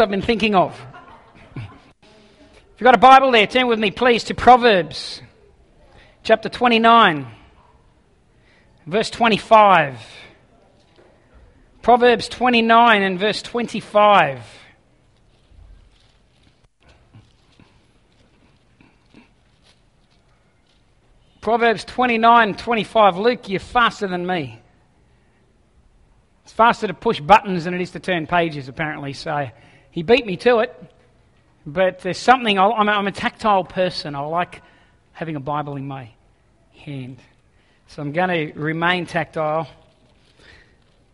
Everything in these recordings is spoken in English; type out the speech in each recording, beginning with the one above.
I've been thinking of. If you've got a Bible there, turn with me, please, to Proverbs chapter 29, verse 25. Proverbs 29 and verse 25. Proverbs 29 25. Luke, you're faster than me. It's faster to push buttons than it is to turn pages, apparently. So he beat me to it. But there's something, I'm a, I'm a tactile person. I like having a Bible in my hand. So I'm going to remain tactile.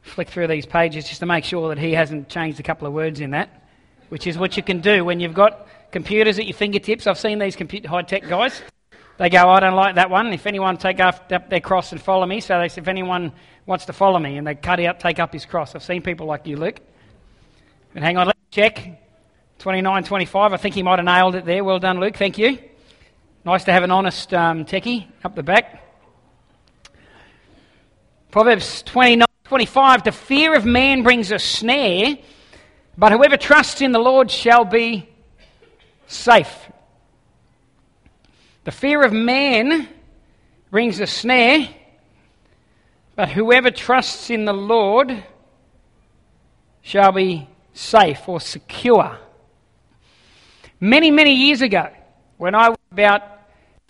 Flick through these pages just to make sure that he hasn't changed a couple of words in that, which is what you can do when you've got computers at your fingertips. I've seen these high tech guys. They go, I don't like that one. If anyone take up their cross and follow me, so they say, if anyone wants to follow me, and they cut out, take up his cross. I've seen people like you, Luke. And hang on, check. 29, 25. I think he might have nailed it there. Well done, Luke. Thank you. Nice to have an honest um, techie up the back. Proverbs 29, 25. The fear of man brings a snare, but whoever trusts in the Lord shall be safe. The fear of man brings a snare, but whoever trusts in the Lord shall be safe or secure. Many, many years ago, when I was about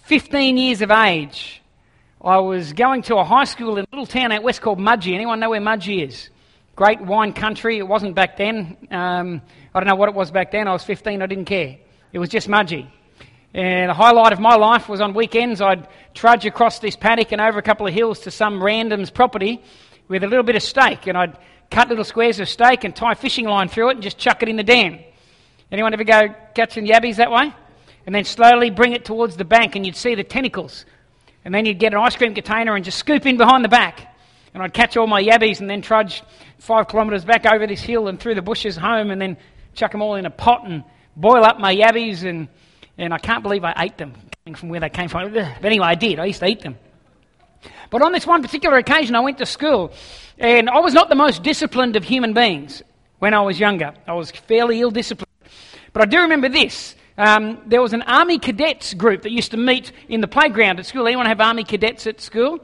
15 years of age, I was going to a high school in a little town out west called Mudgee. Anyone know where Mudgee is? Great wine country. It wasn't back then. Um, I don't know what it was back then. I was 15. I didn't care. It was just Mudgee. And the highlight of my life was on weekends, I'd trudge across this paddock and over a couple of hills to some random's property with a little bit of steak. And I'd cut little squares of steak and tie fishing line through it and just chuck it in the dam. Anyone ever go catching yabbies that way? And then slowly bring it towards the bank and you'd see the tentacles. And then you'd get an ice cream container and just scoop in behind the back. And I'd catch all my yabbies and then trudge five kilometres back over this hill and through the bushes home and then chuck them all in a pot and boil up my yabbies and and I can't believe I ate them, coming from where they came from. But anyway, I did. I used to eat them. But on this one particular occasion, I went to school, and I was not the most disciplined of human beings when I was younger. I was fairly ill disciplined. But I do remember this. Um, there was an army cadets group that used to meet in the playground at school. Anyone have army cadets at school?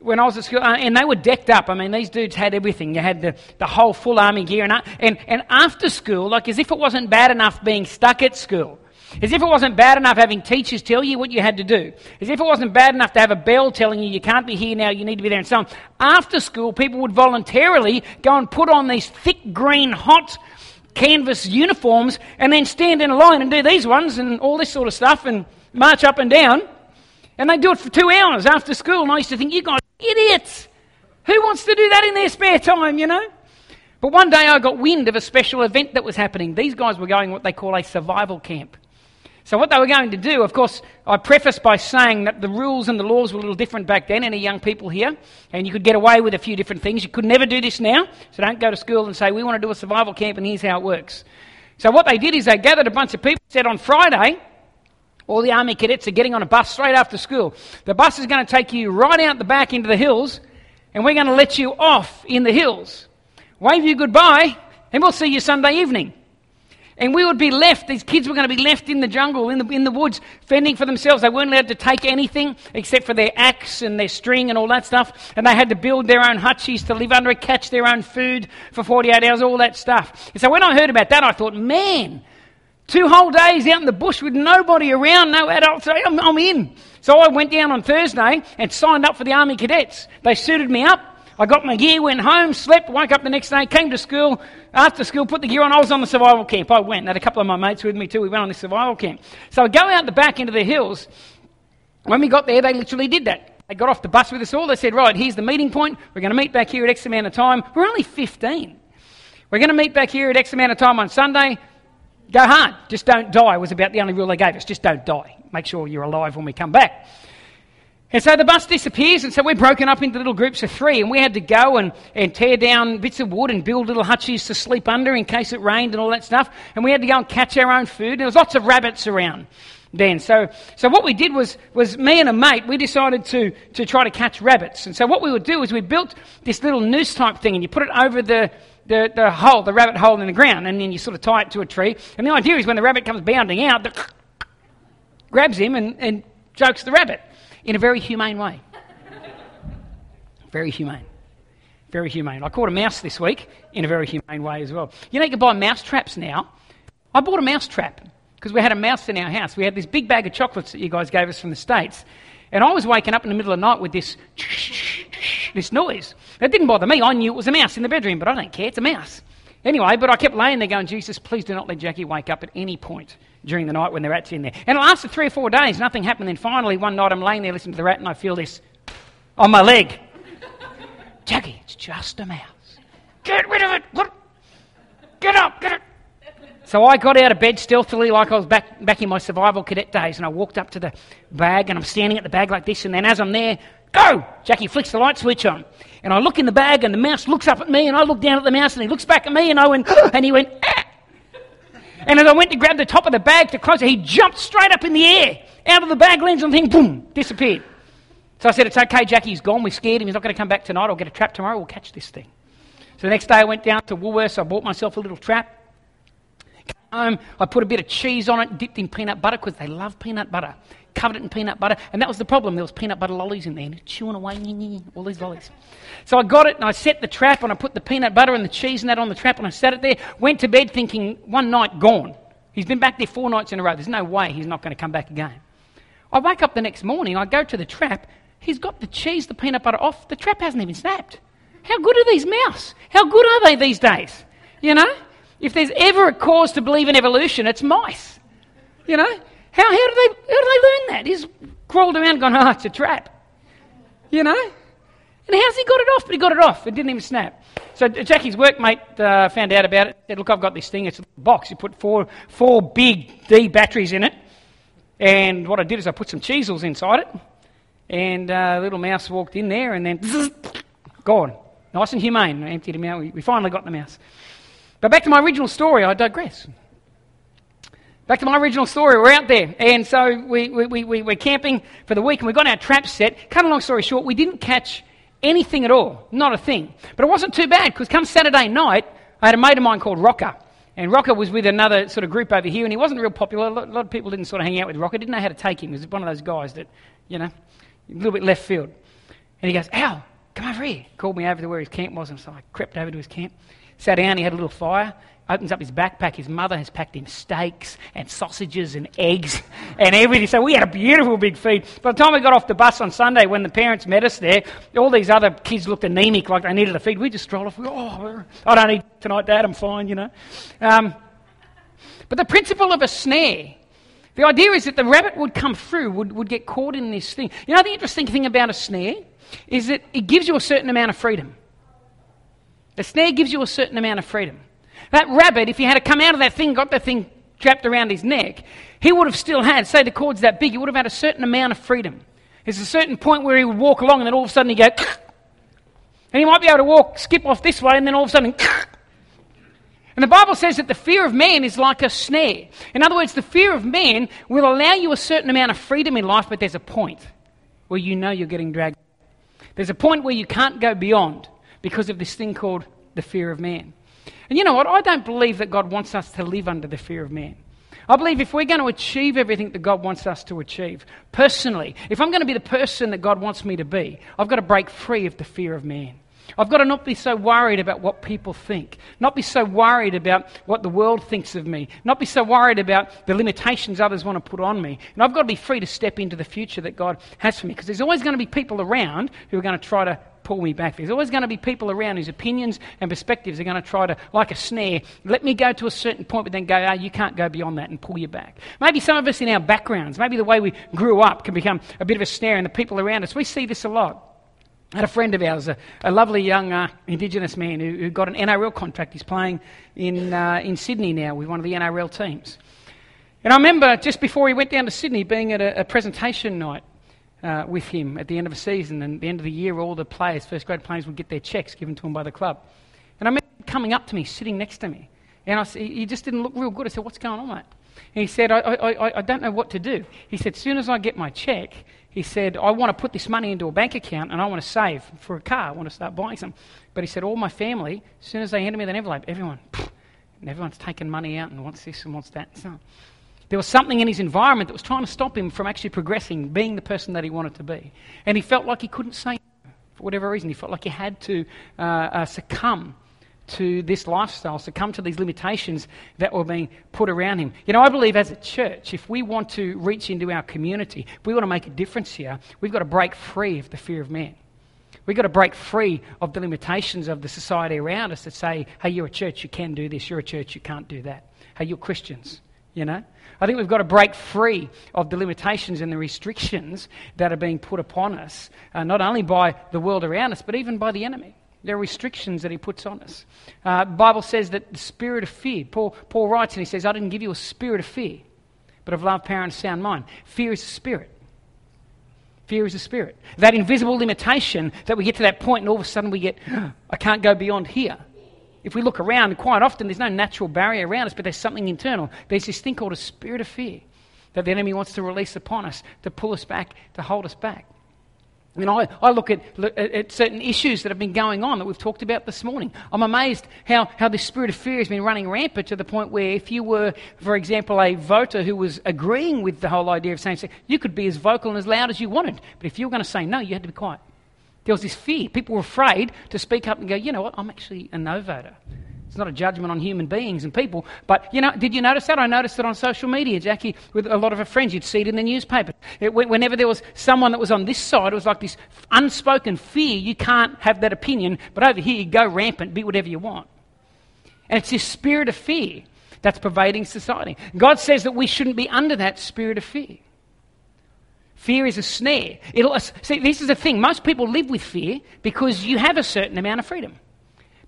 When I was at school, uh, and they were decked up. I mean, these dudes had everything. You had the, the whole full army gear. And, uh, and, and after school, like as if it wasn't bad enough being stuck at school, as if it wasn't bad enough having teachers tell you what you had to do. As if it wasn't bad enough to have a bell telling you you can't be here now, you need to be there, and so on. After school, people would voluntarily go and put on these thick green, hot canvas uniforms and then stand in a line and do these ones and all this sort of stuff and march up and down. And they'd do it for two hours after school. And I used to think, you guys idiots. Who wants to do that in their spare time, you know? But one day I got wind of a special event that was happening. These guys were going what they call a survival camp. So, what they were going to do, of course, I preface by saying that the rules and the laws were a little different back then, any young people here, and you could get away with a few different things. You could never do this now, so don't go to school and say, We want to do a survival camp, and here's how it works. So, what they did is they gathered a bunch of people, said on Friday, all the army cadets are getting on a bus straight after school. The bus is going to take you right out the back into the hills, and we're going to let you off in the hills. Wave you goodbye, and we'll see you Sunday evening. And we would be left, these kids were going to be left in the jungle, in the, in the woods, fending for themselves. They weren't allowed to take anything except for their axe and their string and all that stuff. And they had to build their own hutchies to live under catch their own food for 48 hours, all that stuff. And so when I heard about that, I thought, man, two whole days out in the bush with nobody around, no adults, I'm, I'm in. So I went down on Thursday and signed up for the Army Cadets. They suited me up. I got my gear, went home, slept, woke up the next day, came to school. After school, put the gear on. I was on the survival camp. I went. Had a couple of my mates with me too. We went on the survival camp. So I go out the back into the hills. When we got there, they literally did that. They got off the bus with us all. They said, right, here's the meeting point. We're going to meet back here at X amount of time. We're only 15. We're going to meet back here at X amount of time on Sunday. Go hard. Just don't die was about the only rule they gave us. Just don't die. Make sure you're alive when we come back. And so the bus disappears, and so we're broken up into little groups of three, and we had to go and, and tear down bits of wood and build little hutches to sleep under in case it rained and all that stuff. And we had to go and catch our own food. There was lots of rabbits around then. So, so what we did was, was me and a mate, we decided to, to try to catch rabbits. And so what we would do is we built this little noose type thing, and you put it over the, the, the hole, the rabbit hole in the ground, and then you sort of tie it to a tree. And the idea is when the rabbit comes bounding out, the grabs him and, and chokes the rabbit in a very humane way. very humane. Very humane. I caught a mouse this week in a very humane way as well. You know, you can buy mouse traps now. I bought a mouse trap because we had a mouse in our house. We had this big bag of chocolates that you guys gave us from the States. And I was waking up in the middle of the night with this this noise. It didn't bother me. I knew it was a mouse in the bedroom, but I don't care. It's a mouse. Anyway, but I kept laying there going, Jesus, please do not let Jackie wake up at any point during the night when the rat's in there. And it lasted three or four days. Nothing happened. Then finally, one night I'm laying there listening to the rat and I feel this on my leg. Jackie, it's just a mouse. Get rid of it. Get up. Get it. So I got out of bed stealthily, like I was back, back in my survival cadet days, and I walked up to the bag, and I'm standing at the bag like this, and then as I'm there, go! Jackie flicks the light switch on. And I look in the bag, and the mouse looks up at me, and I look down at the mouse, and he looks back at me, and I went, and he went, ah! And as I went to grab the top of the bag to close it, he jumped straight up in the air, out of the bag lens, and the thing, boom, disappeared. So I said, It's okay, Jackie, he's gone. We scared him. He's not going to come back tonight. I'll get a trap tomorrow. We'll catch this thing. So the next day I went down to Woolworths. I bought myself a little trap home. I put a bit of cheese on it, dipped in peanut butter because they love peanut butter. Covered it in peanut butter, and that was the problem. There was peanut butter lollies in there, and chewing away, all these lollies. So I got it, and I set the trap, and I put the peanut butter and the cheese and that on the trap, and I sat it there. Went to bed thinking, one night gone. He's been back there four nights in a row. There's no way he's not going to come back again. I wake up the next morning, I go to the trap. He's got the cheese, the peanut butter off. The trap hasn't even snapped. How good are these mouse? How good are they these days? You know? If there's ever a cause to believe in evolution, it's mice. You know? How, how, do, they, how do they learn that? He's crawled around and gone, oh, it's a trap. You know? And how's he got it off? But he got it off. It didn't even snap. So Jackie's workmate uh, found out about it. Said, look, I've got this thing. It's a box. You put four, four big D batteries in it. And what I did is I put some Cheezels inside it. And uh, a little mouse walked in there and then gone. Nice and humane. I emptied him out. We, we finally got the mouse. But back to my original story, I digress. Back to my original story, we're out there, and so we, we, we, we're camping for the week, and we got our traps set. Cut a long story short, we didn't catch anything at all, not a thing. But it wasn't too bad, because come Saturday night, I had a mate of mine called Rocker. And Rocker was with another sort of group over here, and he wasn't real popular. A lot, a lot of people didn't sort of hang out with Rocker, didn't know how to take him. He was one of those guys that, you know, a little bit left field. And he goes, Al, come over here. Called me over to where his camp was, and so I crept over to his camp. Sat down, he had a little fire, opens up his backpack. His mother has packed him steaks and sausages and eggs and everything. So we had a beautiful big feed. By the time we got off the bus on Sunday, when the parents met us there, all these other kids looked anemic, like they needed a feed. We just strolled off. Oh, I don't need tonight, Dad. I'm fine, you know. Um, but the principle of a snare. The idea is that the rabbit would come through, would, would get caught in this thing. You know, the interesting thing about a snare is that it gives you a certain amount of freedom. The snare gives you a certain amount of freedom. That rabbit, if he had to come out of that thing, got that thing trapped around his neck, he would have still had, say the cord's that big, he would have had a certain amount of freedom. There's a certain point where he would walk along and then all of a sudden he'd go, and he might be able to walk, skip off this way, and then all of a sudden, and the Bible says that the fear of man is like a snare. In other words, the fear of man will allow you a certain amount of freedom in life, but there's a point where you know you're getting dragged. There's a point where you can't go beyond because of this thing called the fear of man. And you know what? I don't believe that God wants us to live under the fear of man. I believe if we're going to achieve everything that God wants us to achieve, personally, if I'm going to be the person that God wants me to be, I've got to break free of the fear of man. I've got to not be so worried about what people think, not be so worried about what the world thinks of me, not be so worried about the limitations others want to put on me. And I've got to be free to step into the future that God has for me because there's always going to be people around who are going to try to pull me back. There's always going to be people around whose opinions and perspectives are going to try to, like a snare, let me go to a certain point, but then go, oh, you can't go beyond that and pull you back. Maybe some of us in our backgrounds, maybe the way we grew up can become a bit of a snare, and the people around us, we see this a lot. I had a friend of ours, a, a lovely young uh, Indigenous man who, who, got an NRL contract. He's playing in, uh, in Sydney now with one of the NRL teams. And I remember just before he went down to Sydney being at a, a presentation night uh, with him at the end of a season. And the end of the year, all the players, first grade players, would get their checks given to them by the club. And I remember him coming up to me, sitting next to me. And I, he just didn't look real good. I said, What's going on, mate? And he said, I, I, I don't know what to do. He said, as soon as I get my check, he said, I want to put this money into a bank account and I want to save for a car. I want to start buying some. But he said, all my family, as soon as they handed me that envelope, everyone, and everyone's taking money out and wants this and wants that. and So there was something in his environment that was trying to stop him from actually progressing, being the person that he wanted to be. And he felt like he couldn't say for whatever reason. He felt like he had to uh, uh, succumb to this lifestyle, succumb to these limitations that were being put around him. You know, I believe as a church, if we want to reach into our community, if we want to make a difference here, we've got to break free of the fear of man. We've got to break free of the limitations of the society around us that say, hey, you're a church, you can do this. You're a church, you can't do that. Hey, you're Christians, you know? I think we've got to break free of the limitations and the restrictions that are being put upon us, uh, not only by the world around us, but even by the enemy. There are restrictions that he puts on us. Uh, Bible says that the spirit of fear, Paul, Paul writes and he says, I didn't give you a spirit of fear, but of love, power, and sound mind. Fear is a spirit. Fear is a spirit. That invisible limitation that we get to that point and all of a sudden we get, I can't go beyond here. If we look around, quite often there's no natural barrier around us, but there's something internal. There's this thing called a spirit of fear that the enemy wants to release upon us, to pull us back, to hold us back. I mean, I, I look at, at certain issues that have been going on that we've talked about this morning. I'm amazed how, how this spirit of fear has been running rampant to the point where if you were, for example, a voter who was agreeing with the whole idea of same sex, you could be as vocal and as loud as you wanted. But if you were going to say no, you had to be quiet. There was this fear. People were afraid to speak up and go, you know what, I'm actually a no voter. It's not a judgment on human beings and people. But, you know, did you notice that? I noticed it on social media, Jackie, with a lot of her friends. You'd see it in the newspaper. It, whenever there was someone that was on this side, it was like this unspoken fear. You can't have that opinion, but over here, you go rampant, be whatever you want. And it's this spirit of fear that's pervading society. God says that we shouldn't be under that spirit of fear. Fear is a snare. It'll, see, this is the thing. Most people live with fear because you have a certain amount of freedom.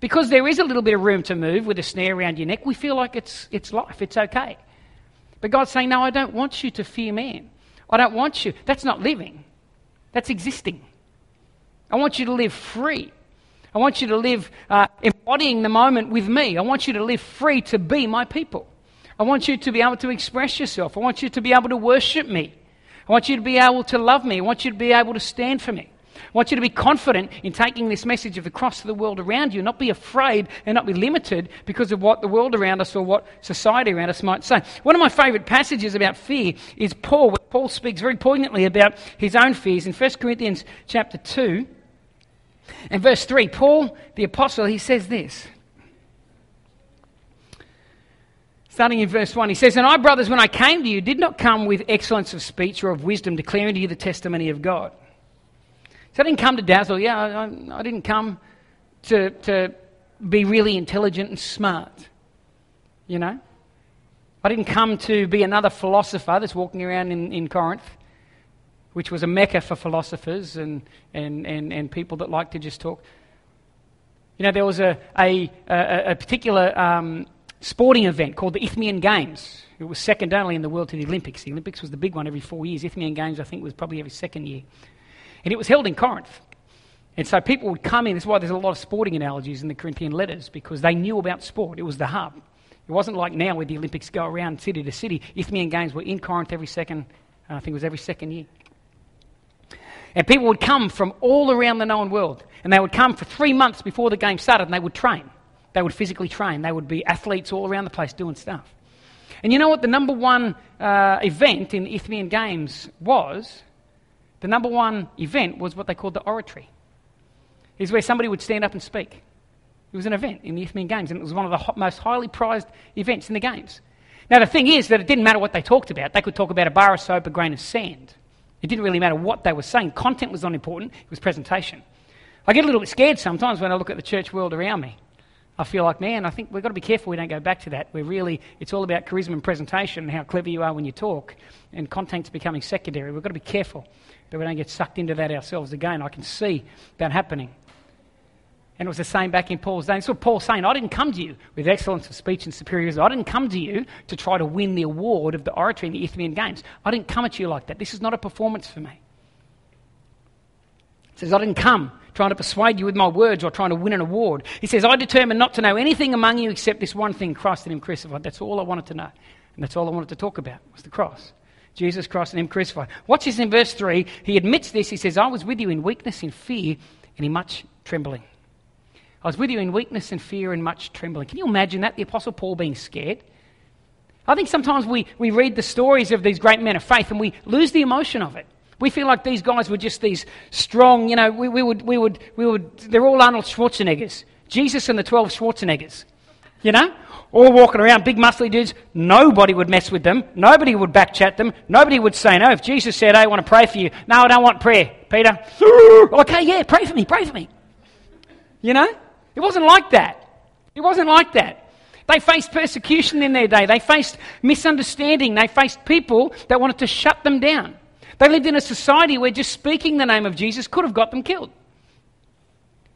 Because there is a little bit of room to move with a snare around your neck, we feel like it's, it's life, it's okay. But God's saying, No, I don't want you to fear man. I don't want you. That's not living, that's existing. I want you to live free. I want you to live uh, embodying the moment with me. I want you to live free to be my people. I want you to be able to express yourself. I want you to be able to worship me. I want you to be able to love me. I want you to be able to stand for me. I want you to be confident in taking this message of the cross to the world around you, not be afraid and not be limited because of what the world around us or what society around us might say. One of my favourite passages about fear is Paul, where Paul speaks very poignantly about his own fears. In 1 Corinthians chapter 2 and verse 3, Paul, the apostle, he says this. Starting in verse 1, he says, And I, brothers, when I came to you, did not come with excellence of speech or of wisdom, declaring to you the testimony of God. So I didn't come to dazzle you. I, I, didn't come to, to be really intelligent and smart. You know? I didn't come to be another philosopher that's walking around in, in Corinth, which was a mecca for philosophers and, and, and, and people that like to just talk. You know, there was a, a, a, a particular um, sporting event called the Isthmian Games. It was second only in the world to the Olympics. The Olympics was the big one every four years. Isthmian Games, I think, was probably every second year. And it was held in Corinth. And so people would come in. That's why there's a lot of sporting analogies in the Corinthian letters, because they knew about sport. It was the hub. It wasn't like now where the Olympics go around city to city. Isthmian Games were in Corinth every second, I think it was every second year. And people would come from all around the known world. And they would come for three months before the game started and they would train. They would physically train. They would be athletes all around the place doing stuff. And you know what the number one uh, event in the Isthmian Games was? The number one event was what they called the oratory. Is where somebody would stand up and speak. It was an event in the Isthmian Games, and it was one of the most highly prized events in the Games. Now, the thing is that it didn't matter what they talked about. They could talk about a bar of soap, a grain of sand. It didn't really matter what they were saying. Content was not important, it was presentation. I get a little bit scared sometimes when I look at the church world around me. I feel like, man, I think we've got to be careful we don't go back to that. We're really, it's all about charisma and presentation and how clever you are when you talk, and content's becoming secondary. We've got to be careful that we don't get sucked into that ourselves again. I can see that happening. And it was the same back in Paul's day. So Paul's saying, I didn't come to you with excellence of speech and superiority. I didn't come to you to try to win the award of the oratory in the Isthmian Games. I didn't come at you like that. This is not a performance for me. Says, I didn't come trying to persuade you with my words or trying to win an award. He says, I determined not to know anything among you except this one thing, Christ and Him crucified. That's all I wanted to know. And that's all I wanted to talk about was the cross. Jesus Christ and Him crucified. Watch this in verse 3. He admits this. He says, I was with you in weakness, in fear, and in much trembling. I was with you in weakness and fear and much trembling. Can you imagine that? The Apostle Paul being scared? I think sometimes we, we read the stories of these great men of faith and we lose the emotion of it. We feel like these guys were just these strong, you know, we, we, would, we, would, we would, they're all Arnold Schwarzeneggers. Jesus and the 12 Schwarzeneggers. You know? All walking around, big muscly dudes. Nobody would mess with them. Nobody would backchat them. Nobody would say no. If Jesus said, hey, I want to pray for you. No, I don't want prayer, Peter. okay, yeah, pray for me, pray for me. You know? It wasn't like that. It wasn't like that. They faced persecution in their day. They faced misunderstanding. They faced people that wanted to shut them down. They lived in a society where just speaking the name of Jesus could have got them killed.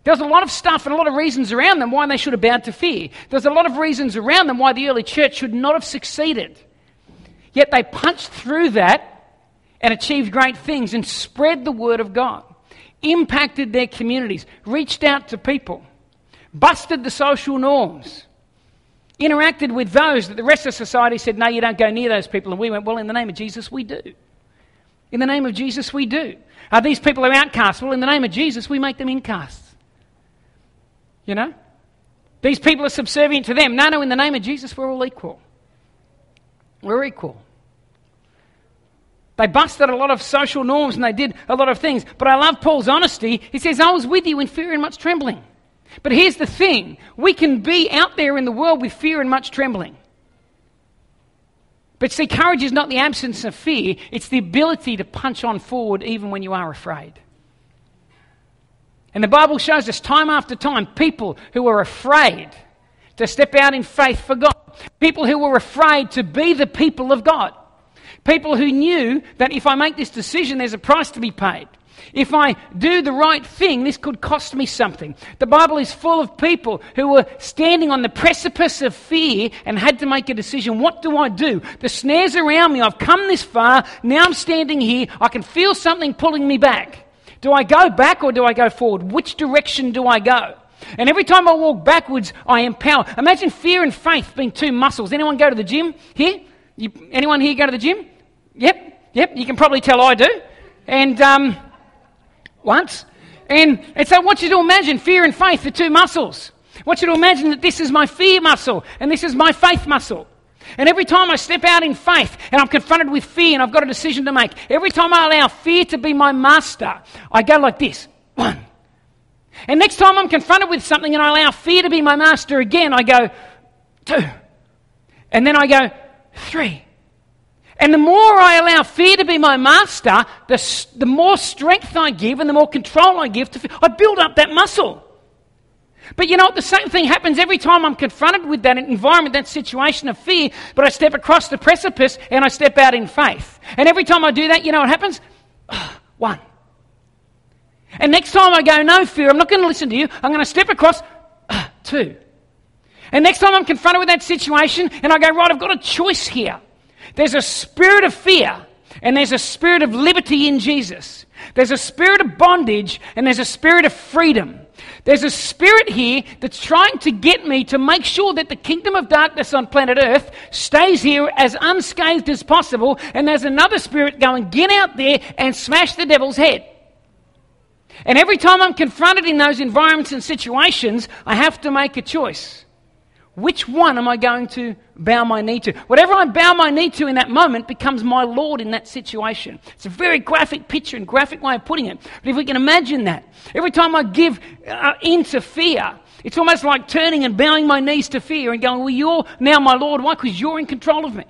There was a lot of stuff and a lot of reasons around them why they should have bowed to fear. There's a lot of reasons around them why the early church should not have succeeded. Yet they punched through that and achieved great things and spread the word of God, impacted their communities, reached out to people, busted the social norms interacted with those that the rest of society said, No, you don't go near those people. And we went, Well, in the name of Jesus, we do. In the name of Jesus, we do. Are these people are outcasts? Well, in the name of Jesus, we make them incasts. You know? These people are subservient to them. No, no, in the name of Jesus, we're all equal. We're equal. They busted a lot of social norms and they did a lot of things. But I love Paul's honesty. He says, I was with you in fear and much trembling. But here's the thing we can be out there in the world with fear and much trembling. But see, courage is not the absence of fear, it's the ability to punch on forward even when you are afraid. And the Bible shows us time after time people who were afraid to step out in faith for God, people who were afraid to be the people of God, people who knew that if I make this decision, there's a price to be paid. If I do the right thing, this could cost me something. The Bible is full of people who were standing on the precipice of fear and had to make a decision. What do I do? The snare's around me. I've come this far. Now I'm standing here. I can feel something pulling me back. Do I go back or do I go forward? Which direction do I go? And every time I walk backwards, I empower. Imagine fear and faith being two muscles. Anyone go to the gym here? You, anyone here go to the gym? Yep, yep. You can probably tell I do. And um, once. And, and so I want you to imagine fear and faith, the two muscles. I want you to imagine that this is my fear muscle and this is my faith muscle. And every time I step out in faith and I'm confronted with fear and I've got a decision to make, every time I allow fear to be my master, I go like this one. And next time I'm confronted with something and I allow fear to be my master again, I go two. And then I go three. And the more I allow fear to be my master, the, the more strength I give and the more control I give to fear. I build up that muscle. But you know what? The same thing happens every time I'm confronted with that environment, that situation of fear, but I step across the precipice and I step out in faith. And every time I do that, you know what happens? Ah, one. And next time I go, no fear, I'm not going to listen to you. I'm going to step across ah, two. And next time I'm confronted with that situation and I go, right, I've got a choice here. There's a spirit of fear and there's a spirit of liberty in Jesus. There's a spirit of bondage and there's a spirit of freedom. There's a spirit here that's trying to get me to make sure that the kingdom of darkness on planet Earth stays here as unscathed as possible. And there's another spirit going, get out there and smash the devil's head. And every time I'm confronted in those environments and situations, I have to make a choice. Which one am I going to bow my knee to? Whatever I bow my knee to in that moment becomes my Lord in that situation. It's a very graphic picture and graphic way of putting it. But if we can imagine that, every time I give uh, into fear, it's almost like turning and bowing my knees to fear and going, Well, you're now my Lord. Why? Because you're in control of me.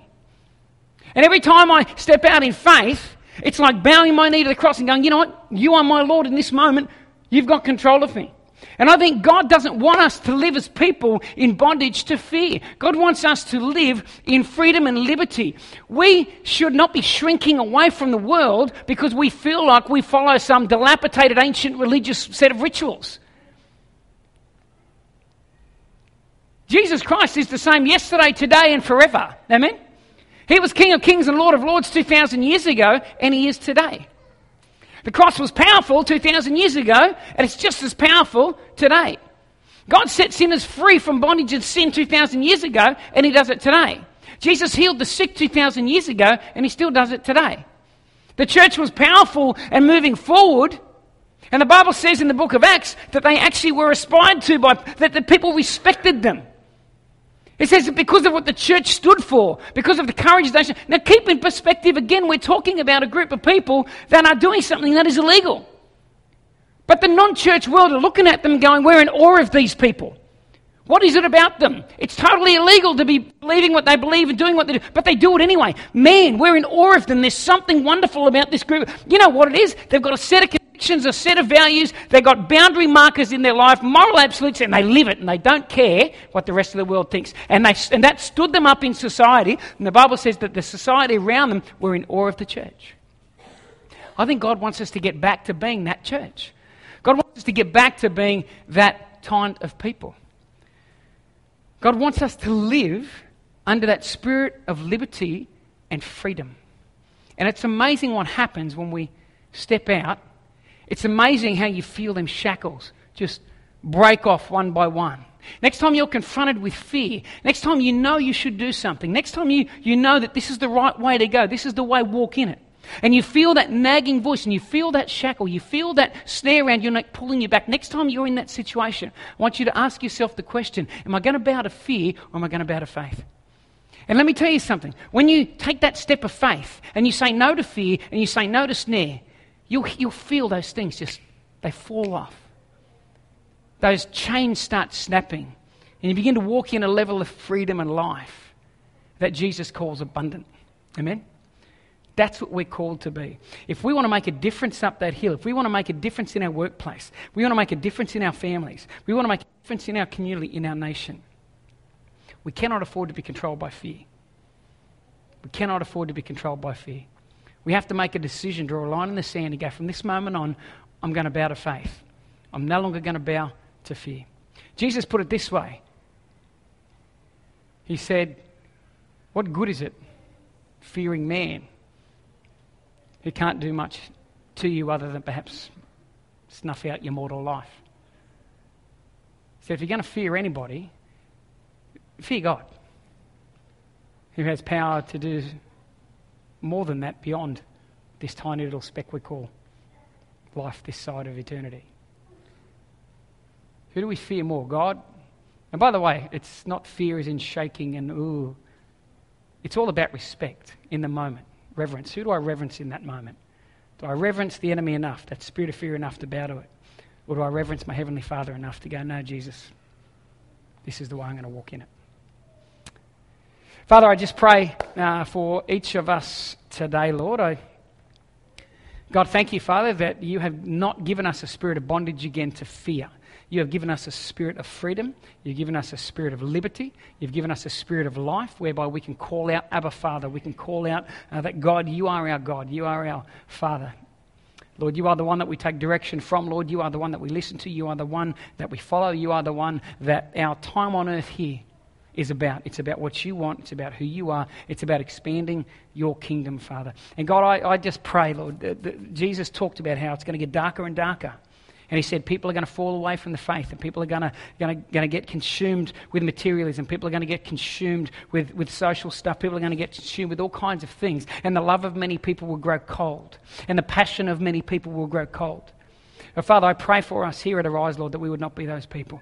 And every time I step out in faith, it's like bowing my knee to the cross and going, You know what? You are my Lord in this moment. You've got control of me. And I think God doesn't want us to live as people in bondage to fear. God wants us to live in freedom and liberty. We should not be shrinking away from the world because we feel like we follow some dilapidated ancient religious set of rituals. Jesus Christ is the same yesterday, today, and forever. Amen? He was King of Kings and Lord of Lords 2,000 years ago, and He is today. The cross was powerful 2,000 years ago, and it's just as powerful today. God set sinners free from bondage and sin 2,000 years ago, and He does it today. Jesus healed the sick 2,000 years ago, and He still does it today. The church was powerful and moving forward, and the Bible says in the book of Acts that they actually were aspired to by, that the people respected them. It says because of what the church stood for, because of the courage they showed. Now, keep in perspective again, we're talking about a group of people that are doing something that is illegal. But the non church world are looking at them going, We're in awe of these people. What is it about them? It's totally illegal to be believing what they believe and doing what they do, but they do it anyway. Man, we're in awe of them. There's something wonderful about this group. You know what it is? They've got a set of convictions, a set of values, they've got boundary markers in their life, moral absolutes, and they live it, and they don't care what the rest of the world thinks. And, they, and that stood them up in society, and the Bible says that the society around them were in awe of the church. I think God wants us to get back to being that church. God wants us to get back to being that kind of people. God wants us to live under that spirit of liberty and freedom. And it's amazing what happens when we step out. It's amazing how you feel them shackles just break off one by one. Next time you're confronted with fear, next time you know you should do something, next time you, you know that this is the right way to go, this is the way, walk in it. And you feel that nagging voice and you feel that shackle, you feel that snare around your neck pulling you back. Next time you're in that situation, I want you to ask yourself the question Am I going to bow to fear or am I going to bow to faith? And let me tell you something. When you take that step of faith and you say no to fear and you say no to snare, you'll, you'll feel those things just, they fall off. Those chains start snapping. And you begin to walk in a level of freedom and life that Jesus calls abundant. Amen? That's what we're called to be. If we want to make a difference up that hill, if we want to make a difference in our workplace, we want to make a difference in our families, we want to make a difference in our community, in our nation, we cannot afford to be controlled by fear. We cannot afford to be controlled by fear. We have to make a decision, draw a line in the sand, and go from this moment on, I'm going to bow to faith. I'm no longer going to bow to fear. Jesus put it this way He said, What good is it fearing man? who can't do much to you other than perhaps snuff out your mortal life. So if you're going to fear anybody, fear God, who has power to do more than that beyond this tiny little speck we call life this side of eternity. Who do we fear more? God? And by the way, it's not fear as in shaking and ooh. It's all about respect in the moment reverence. Who do I reverence in that moment? Do I reverence the enemy enough, that spirit of fear enough to bow to it? Or do I reverence my Heavenly Father enough to go, no, Jesus, this is the way I'm going to walk in it? Father, I just pray uh, for each of us today, Lord. I, God, thank you, Father, that you have not given us a spirit of bondage again to fear. You have given us a spirit of freedom. You've given us a spirit of liberty. You've given us a spirit of life whereby we can call out Abba Father. We can call out uh, that God, you are our God. You are our Father. Lord, you are the one that we take direction from. Lord, you are the one that we listen to. You are the one that we follow. You are the one that our time on earth here is about. It's about what you want. It's about who you are. It's about expanding your kingdom, Father. And God, I, I just pray, Lord, that, that Jesus talked about how it's going to get darker and darker. And he said people are going to fall away from the faith and people are going to, going to, going to get consumed with materialism. People are going to get consumed with, with social stuff. People are going to get consumed with all kinds of things. And the love of many people will grow cold. And the passion of many people will grow cold. But Father, I pray for us here at Arise, Lord, that we would not be those people.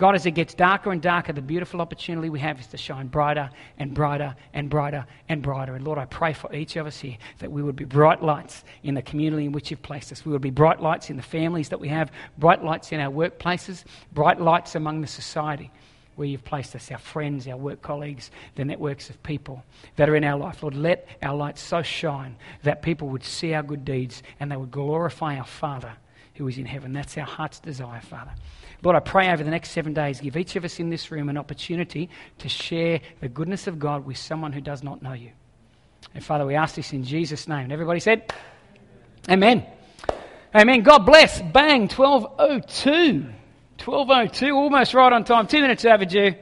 God, as it gets darker and darker, the beautiful opportunity we have is to shine brighter and brighter and brighter and brighter. And Lord, I pray for each of us here that we would be bright lights in the community in which you've placed us. We would be bright lights in the families that we have, bright lights in our workplaces, bright lights among the society where you've placed us, our friends, our work colleagues, the networks of people that are in our life. Lord, let our light so shine that people would see our good deeds and they would glorify our Father who is in heaven. That's our heart's desire, Father. Lord, I pray over the next seven days, give each of us in this room an opportunity to share the goodness of God with someone who does not know you. And Father, we ask this in Jesus' name. And everybody said, Amen. Amen. God bless. Bang, 1202. 1202, almost right on time. Two minutes overdue.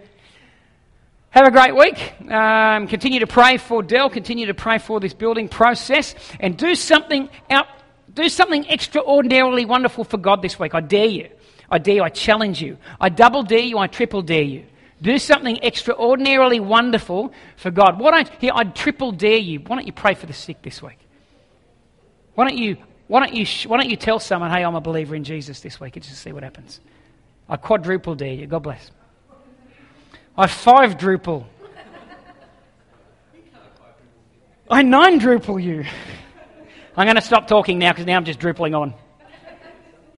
Have a great week. Um, continue to pray for Dell. Continue to pray for this building process. And do something out Do something extraordinarily wonderful for God this week. I dare you. I dare you. I challenge you. I double dare you. I triple dare you. Do something extraordinarily wonderful for God. Why don't, here, I'd triple dare you. Why don't you pray for the sick this week? Why don't you, why don't you, why don't you tell someone, hey, I'm a believer in Jesus this week and just see what happens? I quadruple dare you. God bless. I five druple. I nine druple you. I'm going to stop talking now because now I'm just drupling on.